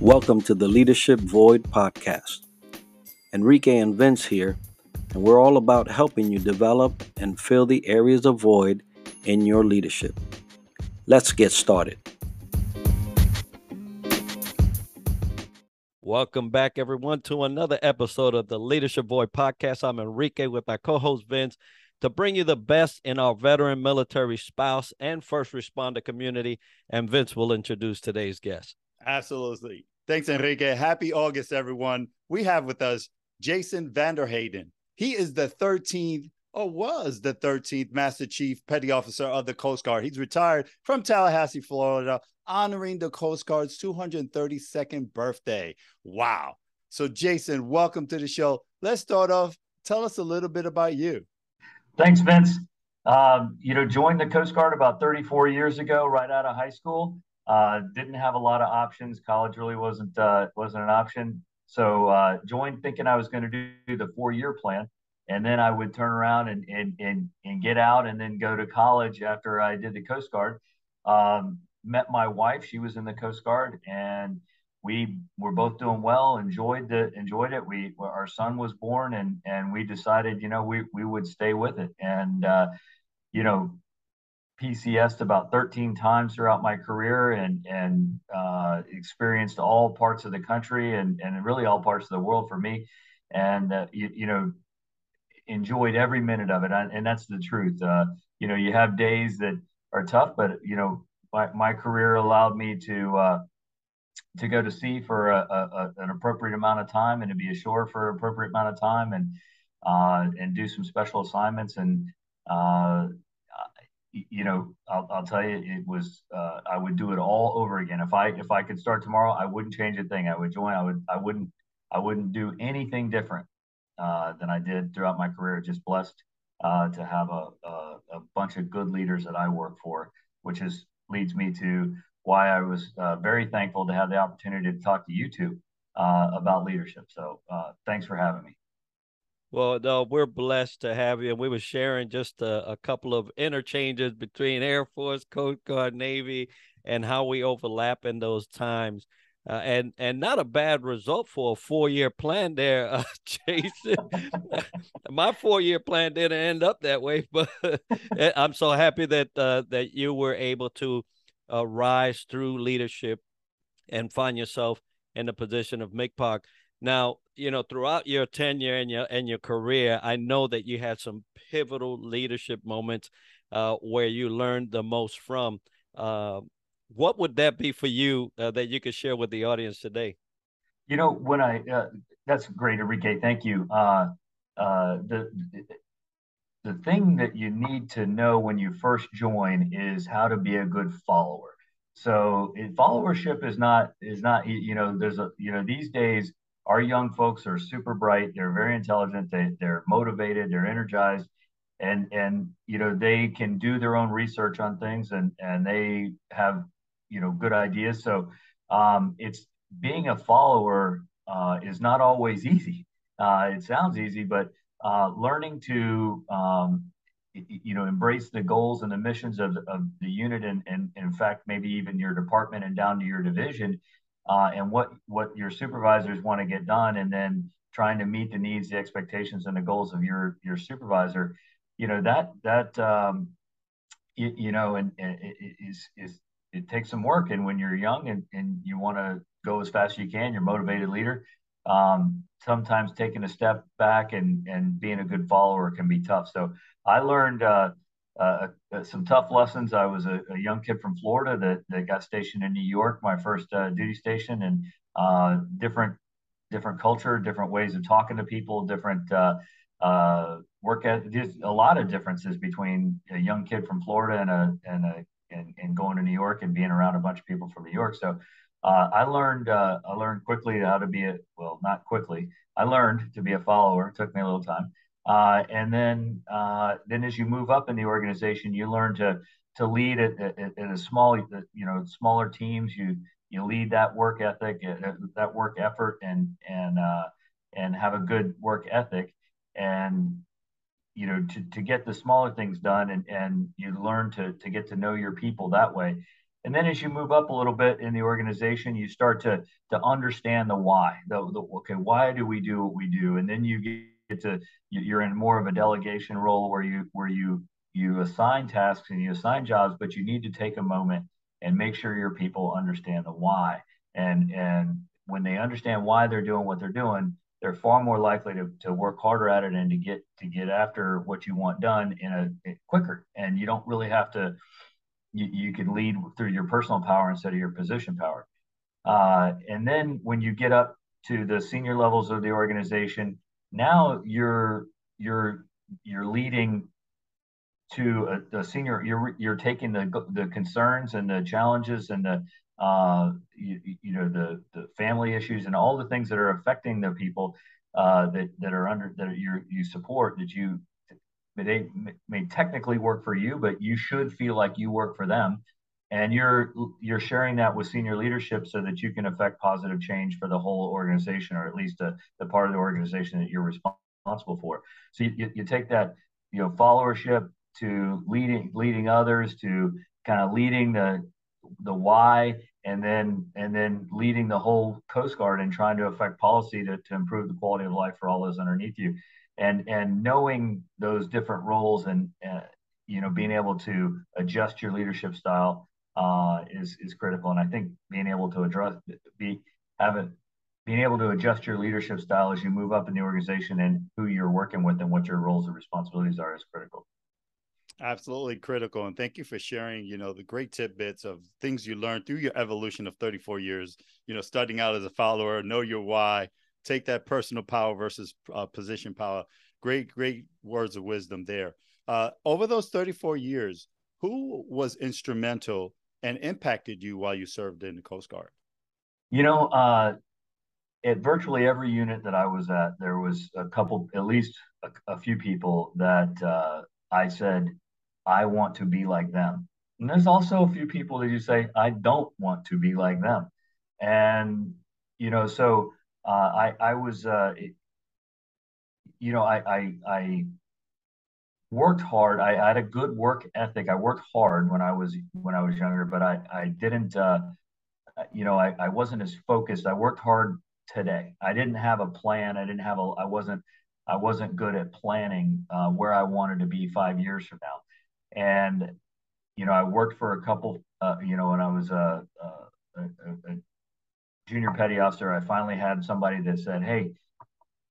Welcome to the Leadership Void podcast. Enrique and Vince here, and we're all about helping you develop and fill the areas of void in your leadership. Let's get started. Welcome back, everyone, to another episode of the Leadership Void podcast. I'm Enrique with my co host Vince to bring you the best in our veteran military spouse and first responder community. And Vince will introduce today's guest. Absolutely. Thanks, Enrique. Happy August, everyone. We have with us Jason Vanderhaden. He is the 13th, or was the 13th Master Chief Petty Officer of the Coast Guard. He's retired from Tallahassee, Florida, honoring the Coast Guard's 232nd birthday. Wow. So, Jason, welcome to the show. Let's start off. Tell us a little bit about you. Thanks, Vince. Um, you know, joined the Coast Guard about 34 years ago, right out of high school. Uh, didn't have a lot of options. College really wasn't uh, wasn't an option. So uh, joined thinking I was going to do the four year plan, and then I would turn around and, and and and get out and then go to college after I did the Coast Guard. Um, met my wife; she was in the Coast Guard, and we were both doing well. Enjoyed the enjoyed it. We our son was born, and and we decided, you know, we we would stay with it. And uh, you know, PCSed about 13 times throughout my career and and uh, experienced all parts of the country and and really all parts of the world for me, and uh, you, you, know enjoyed every minute of it. And that's the truth. Uh, you know, you have days that are tough, but you know, my, my career allowed me to uh, to go to sea for a, a, an appropriate amount of time and to be ashore for an appropriate amount of time and uh, and do some special assignments and uh, you know, I'll, I'll tell you, it was uh, I would do it all over again. If I if I could start tomorrow, I wouldn't change a thing. I would join. I would I wouldn't I wouldn't do anything different uh, than I did throughout my career. Just blessed uh, to have a, a, a bunch of good leaders that I work for, which is leads me to why I was uh, very thankful to have the opportunity to talk to you two uh, about leadership. So uh, thanks for having me. Well, no, we're blessed to have you. And we were sharing just a, a, couple of interchanges between Air Force, Coast Guard, Navy, and how we overlap in those times. Uh, and and not a bad result for a four year plan there, uh, Jason. My four year plan didn't end up that way, but eh, I'm so happy that uh, that you were able to uh, rise through leadership and find yourself in the position of MCPOC. Now, you know, throughout your tenure and your and your career, I know that you had some pivotal leadership moments uh, where you learned the most from. Uh, what would that be for you uh, that you could share with the audience today? You know, when I uh, that's great, Enrique. Thank you. Uh, uh, the the thing that you need to know when you first join is how to be a good follower. So followership is not is not you know there's a you know these days our young folks are super bright. They're very intelligent. They, they're motivated. They're energized, and and you know they can do their own research on things, and and they have you know good ideas. So um, it's being a follower uh, is not always easy. Uh, it sounds easy, but uh, learning to um, you know embrace the goals and the missions of, of the unit and, and in fact maybe even your department and down to your division uh, and what what your supervisors want to get done, and then trying to meet the needs, the expectations, and the goals of your your supervisor. You know that that um, you, you know, and, and it is is it takes some work. And when you're young and, and you want to go as fast as you can, you're motivated leader. Um, sometimes taking a step back and and being a good follower can be tough. So I learned uh, uh, uh, some tough lessons. I was a, a, young kid from Florida that, that got stationed in New York, my first uh, duty station, and uh, different different culture, different ways of talking to people, different uh, uh, work at just a lot of differences between a young kid from Florida and a and a and, and going to New York and being around a bunch of people from New York. So I learned I learned quickly how to be a well, not quickly. I learned to be a follower. It took me a little time. Uh, and then, uh, then as you move up in the organization, you learn to to lead at, at, at a small, you know, smaller teams. You you lead that work ethic, uh, that work effort, and and uh, and have a good work ethic, and you know, to, to get the smaller things done, and and you learn to to get to know your people that way. And then as you move up a little bit in the organization, you start to to understand the why. The, the okay, why do we do what we do? And then you get to you're in more of a delegation role where you where you you assign tasks and you assign jobs, but you need to take a moment and make sure your people understand the why. And and when they understand why they're doing what they're doing, they're far more likely to, to work harder at it and to get to get after what you want done in a quicker. And you don't really have to you, you can lead through your personal power instead of your position power. Uh, and then when you get up to the senior levels of the organization, now you're you're you're leading to a, a, senior. You're you're taking the the concerns and the challenges and the uh, you, you know the the family issues and all the things that are affecting the people uh, that that are under that you you support that you they may technically work for you, but you should feel like you work for them. And you're you're sharing that with senior leadership so that you can affect positive change for the whole organization, or at least a, the part of the organization that you're responsible for. So you, you take that you know followership to leading leading others to kind of leading the the why and then and then leading the whole coast guard and trying to affect policy to, to improve the quality of life for all those underneath you and and knowing those different roles and uh, you know being able to adjust your leadership style uh, is is critical. And I think being able to address be have it being able to adjust your leadership style as you move up in the organization and who you're working with and what your roles and responsibilities are is critical. Absolutely critical. And thank you for sharing, you know, the great tidbits of things you learned through your evolution of 34 years, you know, starting out as a follower, know your why, take that personal power versus uh, position power. Great, great words of wisdom there. Uh, over those 34 years, who was instrumental and impacted you while you served in the Coast Guard? You know, uh, at virtually every unit that I was at, there was a couple, at least a, a few people that uh, I said, I want to be like them. And there's also a few people that you say, I don't want to be like them. And, you know, so uh, I I was uh, you know I I, I worked hard. I, I, had a good work ethic. I worked hard when I was when I was younger, but I I didn't uh, you know I, I wasn't as focused. I worked hard today. I didn't have a plan. I didn't have a I wasn't I wasn't good at planning uh, where I wanted to be five years from now. And you know I worked for a couple. Uh, you know when I was a, a, a, junior petty officer, I finally had somebody that said, "Hey,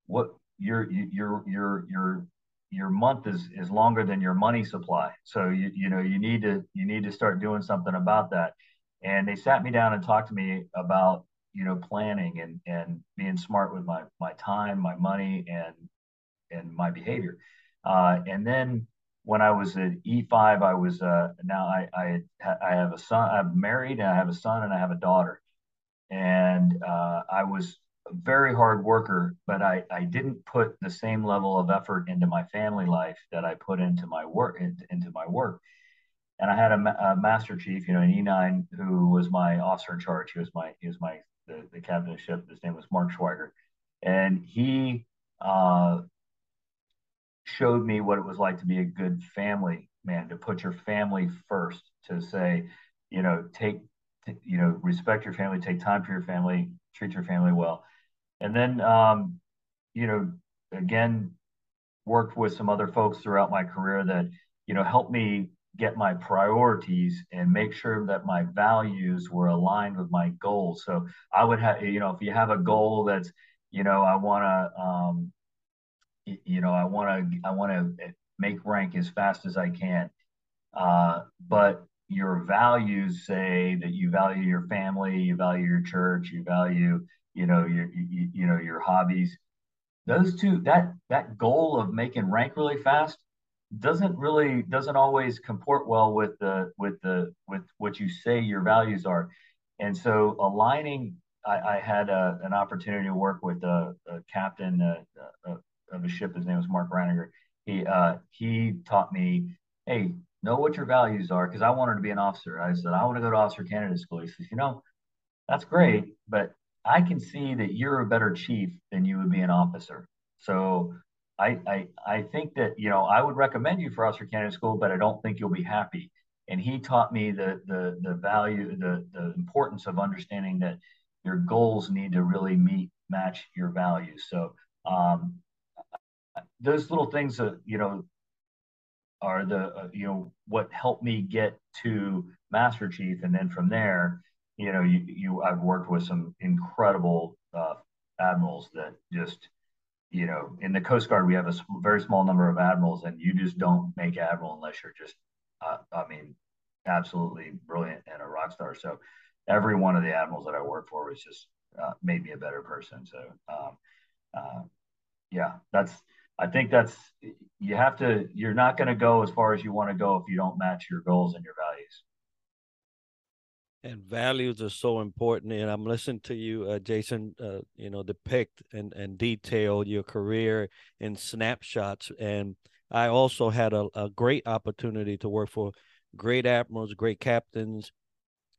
what you're you're you're your your your month is is longer than your money supply. So you you know you need to you need to start doing something about that." And they sat me down and talked to me about you know planning and and being smart with my my time, my money, and and my behavior. Uh, and then when I was at E5, I was uh, now I I I have a son. I'm married and I have a son and I have a daughter and uh, I was very hard worker, but I, I didn't put the same level of effort into my family life that I put into my work into my work. And I had a, a master chief, you know, an E9 who was my officer in charge. He was my he was my the, the captain of ship. His name was Mark Schweiger, and he uh, showed me what it was like to be a good family man, to put your family first, to say, you know, take you know, respect your family, take time for your family, treat your family well. And then, um, you know, again, worked with some other folks throughout my career that, you know, helped me get my priorities and make sure that my values were aligned with my goals. So I would have, you know, if you have a goal that's, you know, I want to, um, you know, I want to, I want to make rank as fast as I can. Uh, but your values say that you value your family, you value your church, you value, you know, your you, you know your hobbies. Those two, that that goal of making rank really fast doesn't really doesn't always comport well with the with the with what you say your values are. And so aligning, I, I had a, an opportunity to work with a, a captain uh, uh, of a ship. His name was Mark Reiniger. He uh, he taught me, hey, know what your values are because I wanted to be an officer. I said, I want to go to officer candidate school. He says, you know, that's great, but I can see that you're a better chief than you would be an officer. So I, I, I think that, you know, I would recommend you for officer candidate school, but I don't think you'll be happy. and he taught me the the the value, the the importance of understanding that your goals need to really meet match your values. So um, those little things that you know are the uh, you know what helped me get to Master Chief, and then from there, you know, you, you I've worked with some incredible uh, admirals that just you know in the Coast Guard we have a very small number of admirals, and you just don't make admiral unless you're just uh, I mean absolutely brilliant and a rock star. So every one of the admirals that I worked for was just uh, made me a better person. So um, uh, yeah, that's I think that's you have to. You're not going to go as far as you want to go if you don't match your goals and your values. And values are so important. And I'm listening to you, uh, Jason. Uh, you know, depict and and detail your career in snapshots. And I also had a, a great opportunity to work for great admirals, great captains,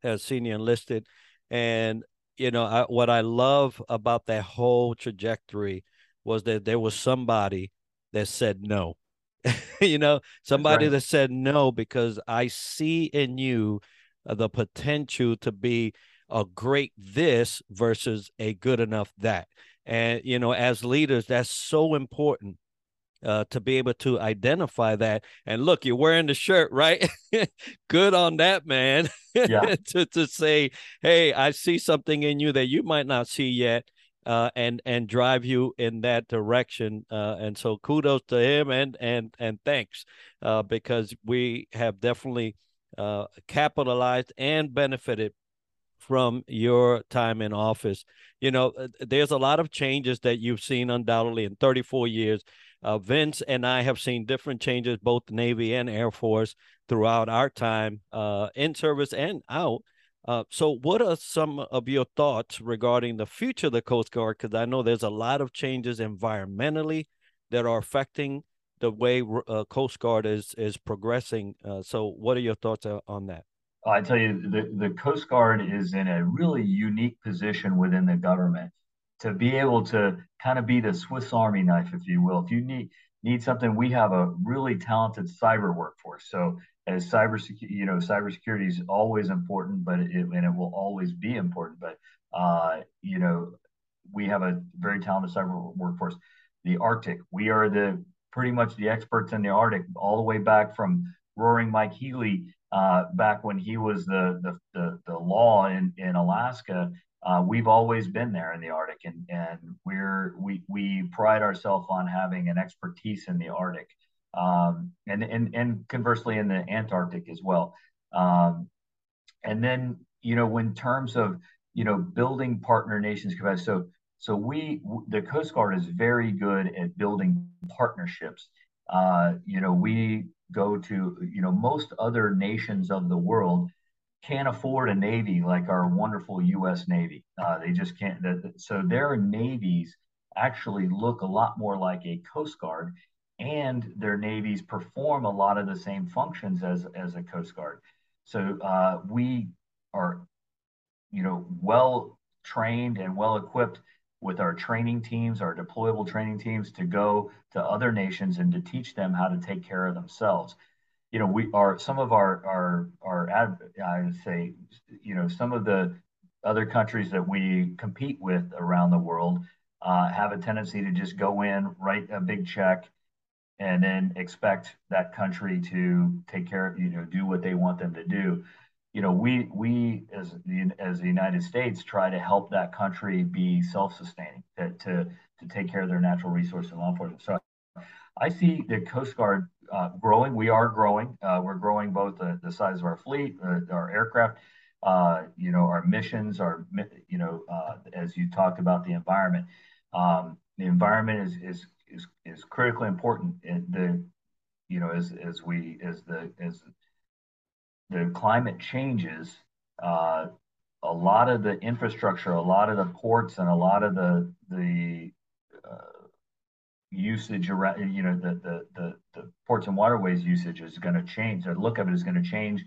as senior enlisted, and you know I, what I love about that whole trajectory was that there was somebody that said no. you know, somebody right. that said no because I see in you uh, the potential to be a great this versus a good enough that. And you know, as leaders, that's so important uh, to be able to identify that. And look, you're wearing the shirt, right? Good on that, man. Yeah. to to say, hey, I see something in you that you might not see yet, uh, and and drive you in that direction. Uh, and so kudos to him and and and thanks uh, because we have definitely uh, capitalized and benefited from your time in office. You know, uh, there's a lot of changes that you've seen undoubtedly in 34 years. Uh, Vince and I have seen different changes, both Navy and Air Force, throughout our time in service and out. Uh, so, what are some of your thoughts regarding the future of the Coast Guard? Because I know there's a lot of changes environmentally that are affecting the way uh, Coast Guard is is progressing. Uh, so, what are your thoughts uh, on that? I tell you, the, the Coast Guard is in a really unique position within the government to be able to kind of be the Swiss Army knife, if you will. If you need need something, we have a really talented cyber workforce. So as cyber you know cybersecurity is always important but it, and it will always be important but uh, you know we have a very talented cyber workforce the arctic we are the pretty much the experts in the arctic all the way back from roaring mike healy uh, back when he was the the, the, the law in, in alaska uh, we've always been there in the arctic and, and we're we, we pride ourselves on having an expertise in the arctic um, and, and, and conversely in the Antarctic as well. Um, and then, you know, in terms of, you know, building partner nations capacity, so, so we, the Coast Guard is very good at building partnerships. Uh, you know, we go to, you know, most other nations of the world can't afford a navy like our wonderful U.S. Navy. Uh, they just can't. So their navies actually look a lot more like a Coast Guard, and their navies perform a lot of the same functions as as a Coast Guard. So uh, we are, you know, well trained and well equipped with our training teams, our deployable training teams, to go to other nations and to teach them how to take care of themselves. You know, we are some of our our our I would say, you know, some of the other countries that we compete with around the world uh, have a tendency to just go in, write a big check, and then expect that country to take care of you know do what they want them to do you know we we as the as the united states try to help that country be self-sustaining to to, to take care of their natural resources and law enforcement. So i see the coast guard uh, growing. We are growing. Uh, we're growing both the, the size of our fleet uh, our aircraft uh, you know our missions our you know uh, as you talked about the environment. Um, the environment is is is is critically important. In the you know as as we as the as the climate changes uh, a lot of the infrastructure a lot of the ports and a lot of the the uh, usage around you know the, the the the ports and waterways usage is going to change. The look of it is going to change.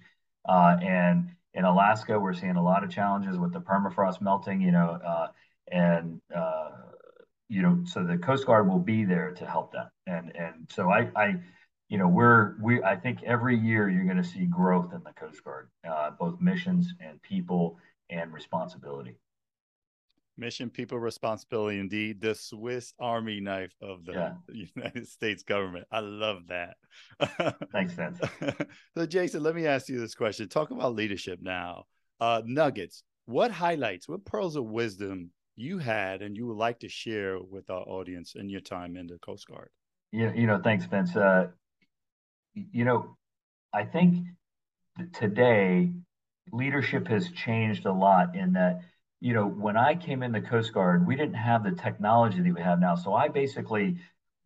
Uh, and in Alaska we're seeing a lot of challenges with the permafrost melting you know uh, and uh, you know, so the Coast Guard will be there to help that, And and so I I you know, we're we I think every year you're going to see growth in the Coast Guard, uh, both missions and people and responsibility. Mission, people, responsibility. Indeed, the Swiss Army knife of the yeah. United States government. I love that. Thanks, Vince. so, Jason, let me ask you this question. Talk about leadership now. Uh, nuggets. What highlights, what pearls of wisdom you had and you would like to share with our audience in your time in the Coast Guard? Yeah, you know, thanks, Vince. Uh, you know, I think today leadership has changed a lot in that, you know, when I came in the Coast Guard, we didn't have the technology that we have now. So I basically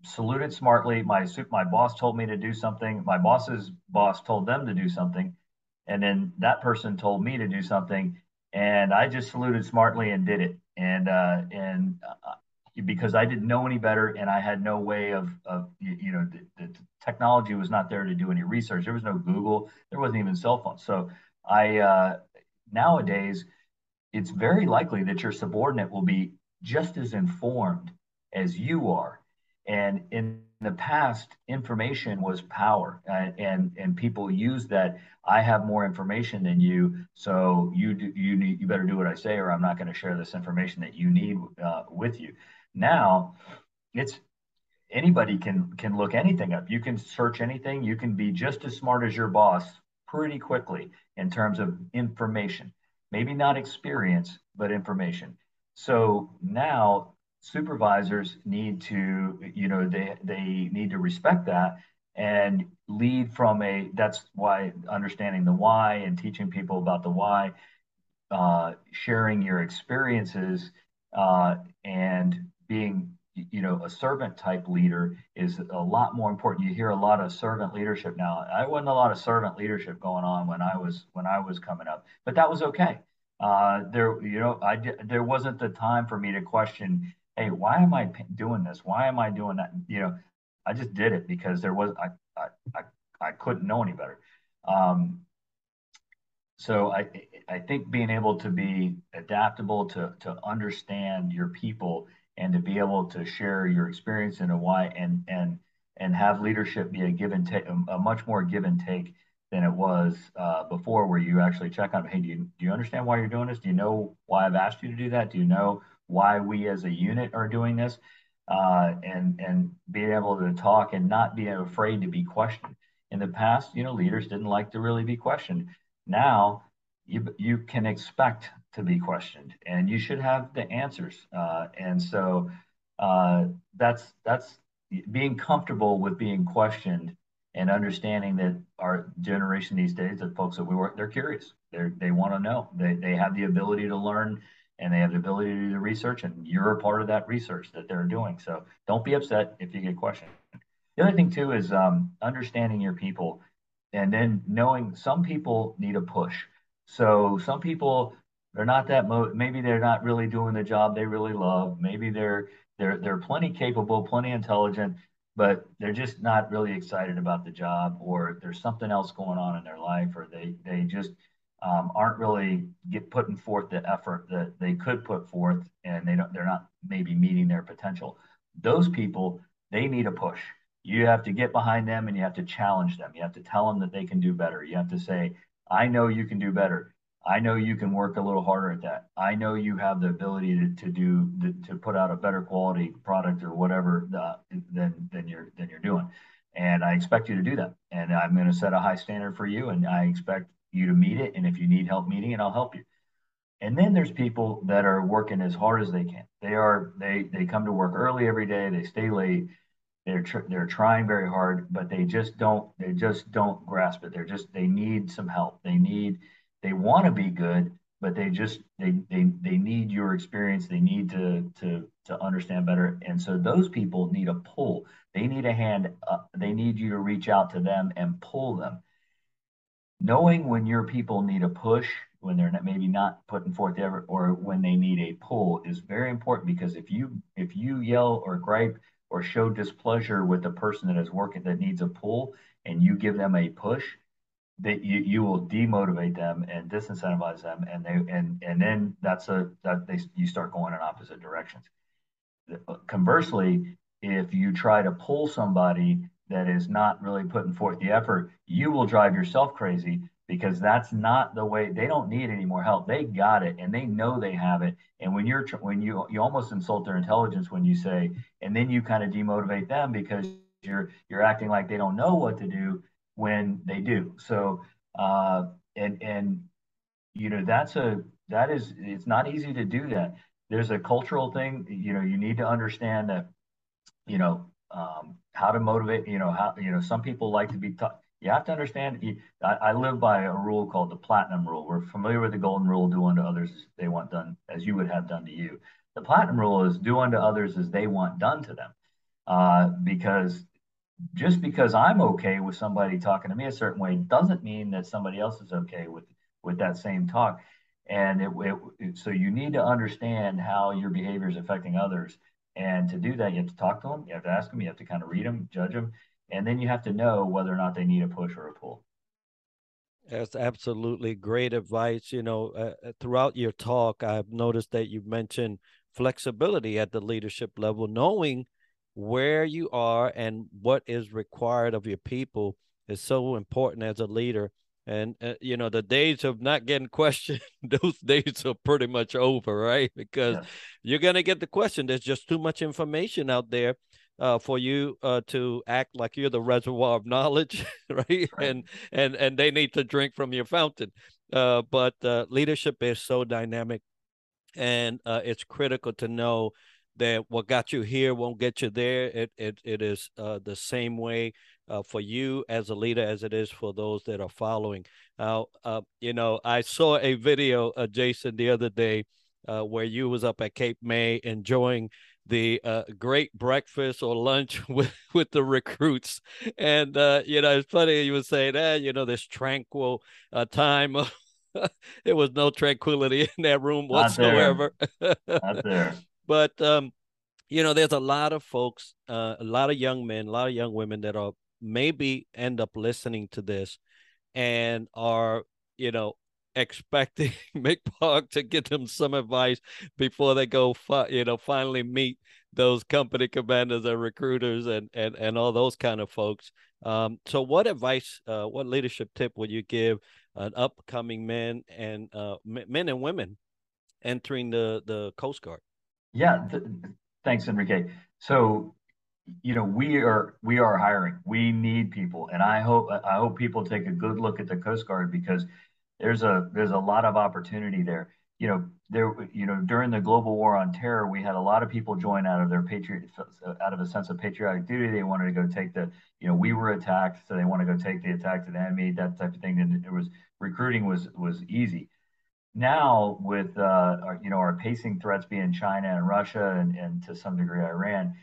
saluted smartly. My my boss told me to do something. My boss's boss told them to do something, and then that person told me to do something, and I just saluted smartly and did it. And uh, and uh, because I didn't know any better and I had no way of, of you know, the, the, technology was not there to do any research. There was no Google, there wasn't even cell phones. So I, uh, nowadays, it's very likely that your subordinate will be just as informed as you are. And in the past, information was power, uh, and and people use that. I have more information than you, so you do, you need you better do what I say, or I'm not going to share this information that you need uh, with you. Now, it's anybody can can look anything up. You can search anything. You can be just as smart as your boss pretty quickly in terms of information. Maybe not experience, but information. So now supervisors need to, you know, they they need to respect that and lead from a that's why understanding the why and teaching people about the why uh, sharing your experiences uh, and being you know a servant type leader is a lot more important. You hear a lot of servant leadership now. I wasn't a lot of servant leadership going on when i was when i was coming up but that was okay. Uh, there you know i there wasn't the time for me to question hey why am i doing this? Why am i doing that? You know i just did it because there was i i i, I couldn't know any better. Um, so I I think being able to be adaptable to to understand your people and to be able to share your experience in a why and and and have leadership be a give and take a, much more give and take than it was uh, before where you actually check on hey do you, do you understand why you're doing this? Do you know why i've asked you to do that? Do you know why we as a unit are doing this? Uh, and and being able to talk and not being afraid to be questioned. In the past you know leaders didn't like to really be questioned. Now you you can expect to be questioned, and you should have the answers. Uh, and so uh, that's that's being comfortable with being questioned and understanding that our generation these days, the folks that we work, they're curious. They they want to know. They they have the ability to learn and they have the ability to do the research, and you're a part of that research that they're doing. So don't be upset if you get questioned. The other thing too is um, understanding your people, and then knowing some people need a push. So some people they're not that mo- maybe they're not really doing the job they really love. Maybe they're they're they're plenty capable, plenty intelligent, but they're just not really excited about the job, or there's something else going on in their life, or they they just um, aren't really get putting forth the effort that they could put forth, and they don't they're not maybe meeting their potential. Those people they need a push. You have to get behind them and you have to challenge them. You have to tell them that they can do better. You have to say, I know you can do better. I know you can work a little harder at that. I know you have the ability to, to do to put out a better quality product or whatever the, than than you're than you're doing, and I expect you to do that. And I'm going to set a high standard for you, and I expect you to meet it. And if you need help meeting it, I'll help you. And then there's people that are working as hard as they can. They are they they come to work early every day. They stay late they're tr- they're trying very hard but they just don't they just don't grasp it. They're just they need some help. They need they want to be good but they just they they they need your experience. They need to to to understand better. And so those people need a pull. They need a hand up. they need you to reach out to them and pull them. Knowing when your people need a push when they're not, maybe not putting forth effort or when they need a pull is very important because if you if you yell or gripe or show displeasure with the person that is working that needs a pull and you give them a push that you, you will demotivate them and disincentivize them and they and and then that's a that they you start going in opposite directions. Conversely if you try to pull somebody that is not really putting forth the effort, you will drive yourself crazy because that's not the way they don't need any more help. They got it and they know they have it. And when you're when you you almost insult their intelligence when you say, and then you kind of demotivate them because you're you're acting like they don't know what to do when they do. So uh, and and you know that's a that is it's not easy to do that. There's a cultural thing. You know you need to understand that you know um, how to motivate. You know how you know some people like to be taught. You have to understand. You, I, I, live by a rule called the platinum rule. We're familiar with the golden rule: do unto others as they want done, as you would have done to you. The platinum rule is do unto others as they want done to them, uh, because just because I'm okay with somebody talking to me a certain way doesn't mean that somebody else is okay with with that same talk. And it, it, so you need to understand how your behavior is affecting others and to do that, you have to talk to them, you have to ask them, you have to kind of read them, judge them, and then you have to know whether or not they need a push or a pull. That's absolutely great advice. You know, uh, uh, throughout your talk, I've noticed that you mentioned flexibility at the leadership level, knowing where you are and what is required of your people is so important as a leader and uh, you know the days of not getting questioned those days are pretty much over right because yeah. you're going to get the question there's just too much information out there uh, for you uh, to act like you're the reservoir of knowledge right? right, and and and they need to drink from your fountain uh, but uh, leadership is so dynamic and uh, it's critical to know that what got you here won't get you there. It it it is uh, the same way uh, for you as a leader as it is for those that are following. Now, uh, you know, I saw a video, uh, Jason, the other day uh, where you was up at Cape May enjoying the uh, great breakfast or lunch with, with the recruits. And, uh, you know, it's funny you were saying, eh, you know, this tranquil uh, time. there was no tranquility in that room whatsoever. Not there. Not there. but, um, you know, there's a lot of folks, uh, a lot of young men, a lot of young women that are maybe end up listening to this and are, you know, expecting Mick Park to give them some advice before they go, fi- you know, finally meet those company commanders and recruiters and and and all those kind of folks. Um, so, what advice, uh, what leadership tip would you give an upcoming men and uh, men and women entering the the Coast Guard? Yeah, th- thanks, Enrique. So you know we are we are hiring we need people and i hope i hope people take a good look at the coast guard because there's a there's a lot of opportunity there. You know there you know during the global war on terror we had a lot of people join out of their patriot out of a sense of patriotic duty. They wanted to go take the you know we were attacked so they want to go take the attack to the enemy. That type of thing. And it was recruiting was was easy. Now with uh, our, you know our pacing threats being china and russia and, and to some degree iran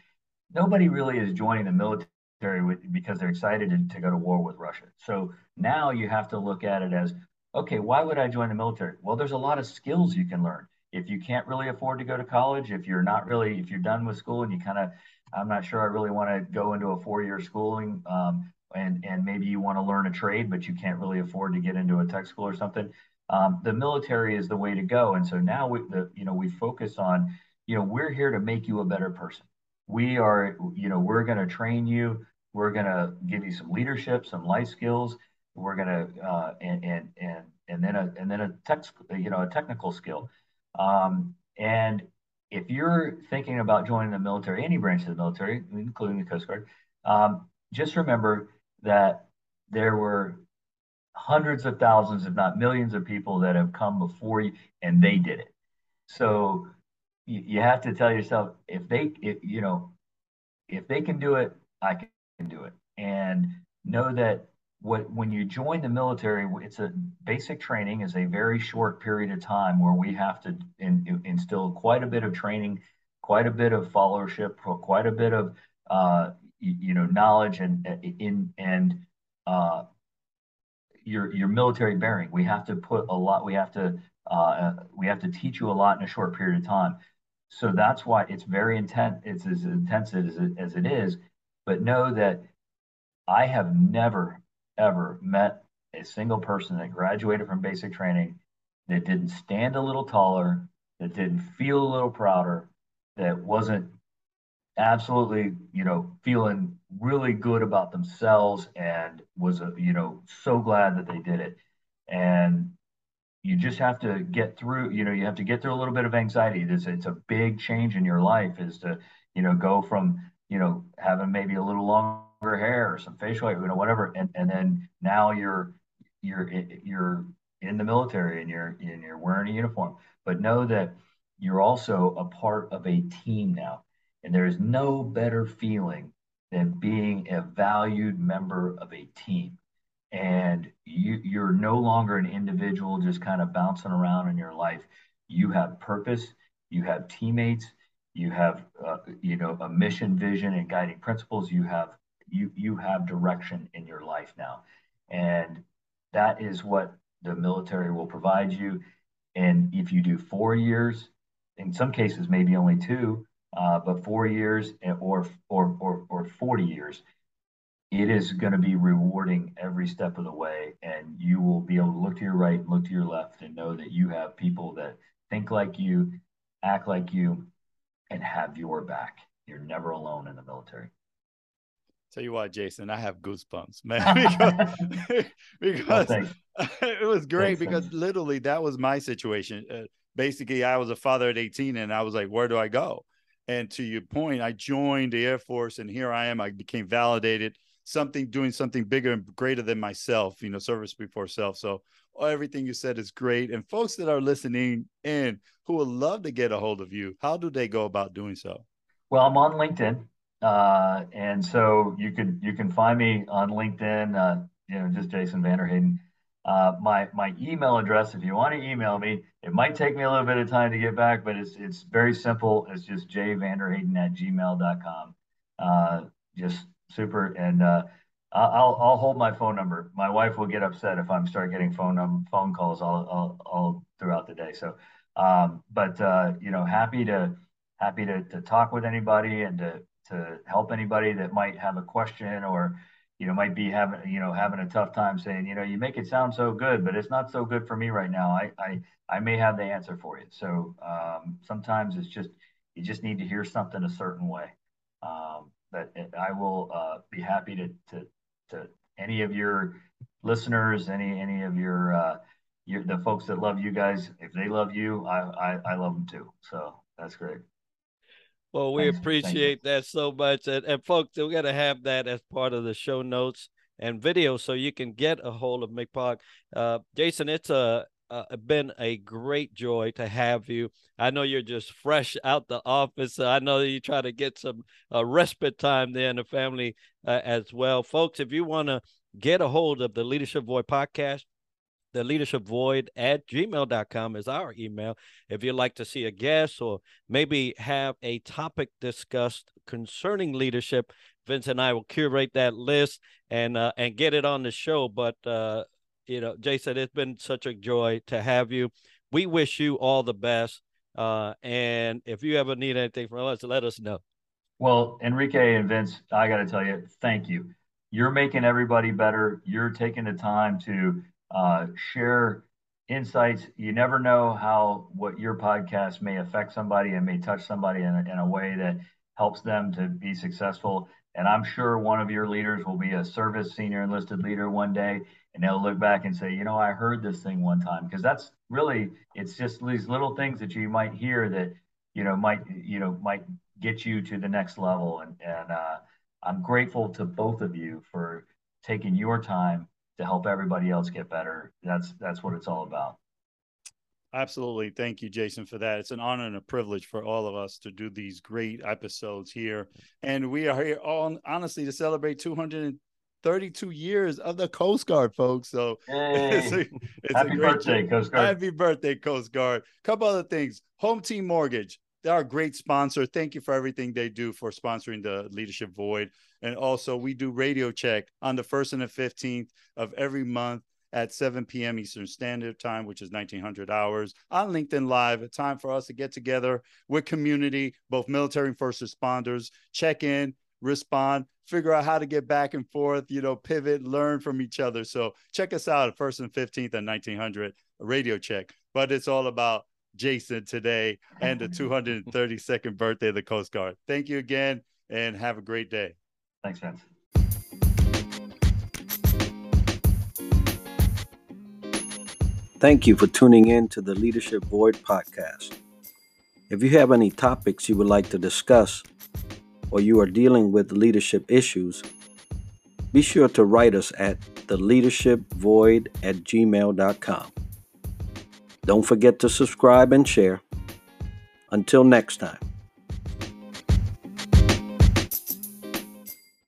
nobody really is joining the military because they're excited to, to go to war with Russia. So now you have to look at it as, okay, why would I join the military? Well, there's a lot of skills you can learn. If you can't really afford to go to college, if you're not really, if you're done with school and you kind of, I'm not sure I really want to go into a four-year schooling, um, and and maybe you want to learn a trade, but you can't really afford to get into a tech school or something. Um, the military is the way to go. And so now we, the, you know, we focus on, you know, we're here to make you a better person we are, you know, we're going to train you. We're going to give you some leadership, some life skills. We're going to, uh, and, and, and, and then a, and then a tech, you know, a technical skill. Um, and if you're thinking about joining the military, any branch of the military, including the Coast Guard, um, just remember that there were hundreds of thousands, if not millions of people that have come before you and they did it. So you, you have to tell yourself if they if you know if they can do it i can do it and know that what when you join the military it's a basic training is a very short period of time where we have to in, instill quite a bit of training quite a bit of followership quite a bit of uh, you, you, know knowledge and in and uh, your your military bearing we have to put a lot we have to uh, we have to teach you a lot in a short period of time so that's why it's very intense. It's as intense as it, as it is. But know that I have never, ever met a single person that graduated from basic training that didn't stand a little taller, that didn't feel a little prouder, that wasn't absolutely, you know, feeling really good about themselves and was, a, you know, so glad that they did it. And you just have to get through, you know, you have to get through a little bit of anxiety. It's, it's a big change in your life is to, you know, go from, you know, having maybe a little longer hair or some facial hair, you know, whatever. And, and then now you're, you're, you're in the military and you're, and you're wearing a uniform, but know that you're also a part of a team now and there is no better feeling than being a valued member of a team. And you, you're no longer an individual just kind of bouncing around in your life. You have purpose, you have teammates, you have uh, you know a mission, vision, and guiding principles. You have you you have direction in your life now, and that is what the military will provide you. And if you do four years, in some cases maybe only two, uh, but four years or, or, or, or 40 years, it is going to be rewarding every step of the way. And you will be able to look to your right, and look to your left, and know that you have people that think like you, act like you, and have your back. You're never alone in the military. Tell you what, Jason, I have goosebumps, man, because, because well, it was great. Thanks, because man. literally, that was my situation. Uh, basically, I was a father at 18, and I was like, "Where do I go?" And to your point, I joined the Air Force and here I am. I became validated, something doing something bigger and greater than myself, you know, service before self. So everything you said is great. And folks that are listening in who would love to get a hold of you, how do they go about doing so? Well, I'm on LinkedIn. Uh, and so you could you can find me on LinkedIn, uh, you know, just Jason Vanderhaden. Uh, my my email address, if you want to email me, it might take me a little bit of time to get back, but it's it's very simple. It's just jvanderhaden at gmail.com. Uh, just super. And uh, I'll I'll hold my phone number. My wife will get upset if I'm start getting phone num- phone calls all, all, all throughout the day. So, um, but uh, you know, happy to happy to to talk with anybody and to to help anybody that might have a question or you know, might be having, you know, having a tough time saying, you know, you make it sound so good, but it's not so good for me right now. I, I, I may have the answer for you. So um, sometimes it's just, you just need to hear something a certain way. Um, but I will uh, be happy to, to, to any of your listeners, any, any of your, uh, your, the folks that love you guys, if they love you, I, I, I love them too. So that's great. Well, we Thanks. appreciate that so much. And, and folks, we're going to have that as part of the show notes and video so you can get a hold of McPark. Uh, Jason, it's a, uh, been a great joy to have you. I know you're just fresh out the office. I know you try to get some uh, respite time there in the family uh, as well. Folks, if you want to get a hold of the Leadership Void podcast, the leadership void at gmail.com is our email. If you'd like to see a guest or maybe have a topic discussed concerning leadership, Vince and I will curate that list and uh, and get it on the show. But uh, you know, Jason, it's been such a joy to have you. We wish you all the best. Uh, and if you ever need anything from us, let us know. Well, Enrique and Vince, I got to tell you, thank you. You're making everybody better. You're taking the time to uh, share insights. You never know how what your podcast may affect somebody and may touch somebody in a, in a way that helps them to be successful. And I'm sure one of your leaders will be a service senior enlisted leader one day, and they'll look back and say, you know, I heard this thing one time because that's really it's just these little things that you might hear that you know might you know might get you to the next level. And and uh, I'm grateful to both of you for taking your time to help everybody else get better. That's that's what it's all about. Absolutely. Thank you, Jason, for that. It's an honor and a privilege for all of us to do these great episodes here. And we are here on honestly to celebrate 232 years of the Coast Guard, folks. So hey, it's a, it's happy birthday, Coast Guard. Happy birthday, Coast Guard. Couple other things. Home Team Mortgage. They're a great sponsor. Thank you for everything they do for sponsoring the Leadership Void. And also, we do radio check on the first and the 15th of every month at 7 p.m. Eastern Standard Time, which is 1900 hours on LinkedIn Live. A time for us to get together with community, both military and first responders, check in, respond, figure out how to get back and forth, you know, pivot, learn from each other. So check us out at first and 15th at 1900 radio check. But it's all about Jason today and the 232nd birthday of the Coast Guard. Thank you again and have a great day. Thanks, Vince. Thank you for tuning in to the Leadership Void podcast. If you have any topics you would like to discuss or you are dealing with leadership issues, be sure to write us at theleadershipvoid at gmail.com. Don't forget to subscribe and share. Until next time.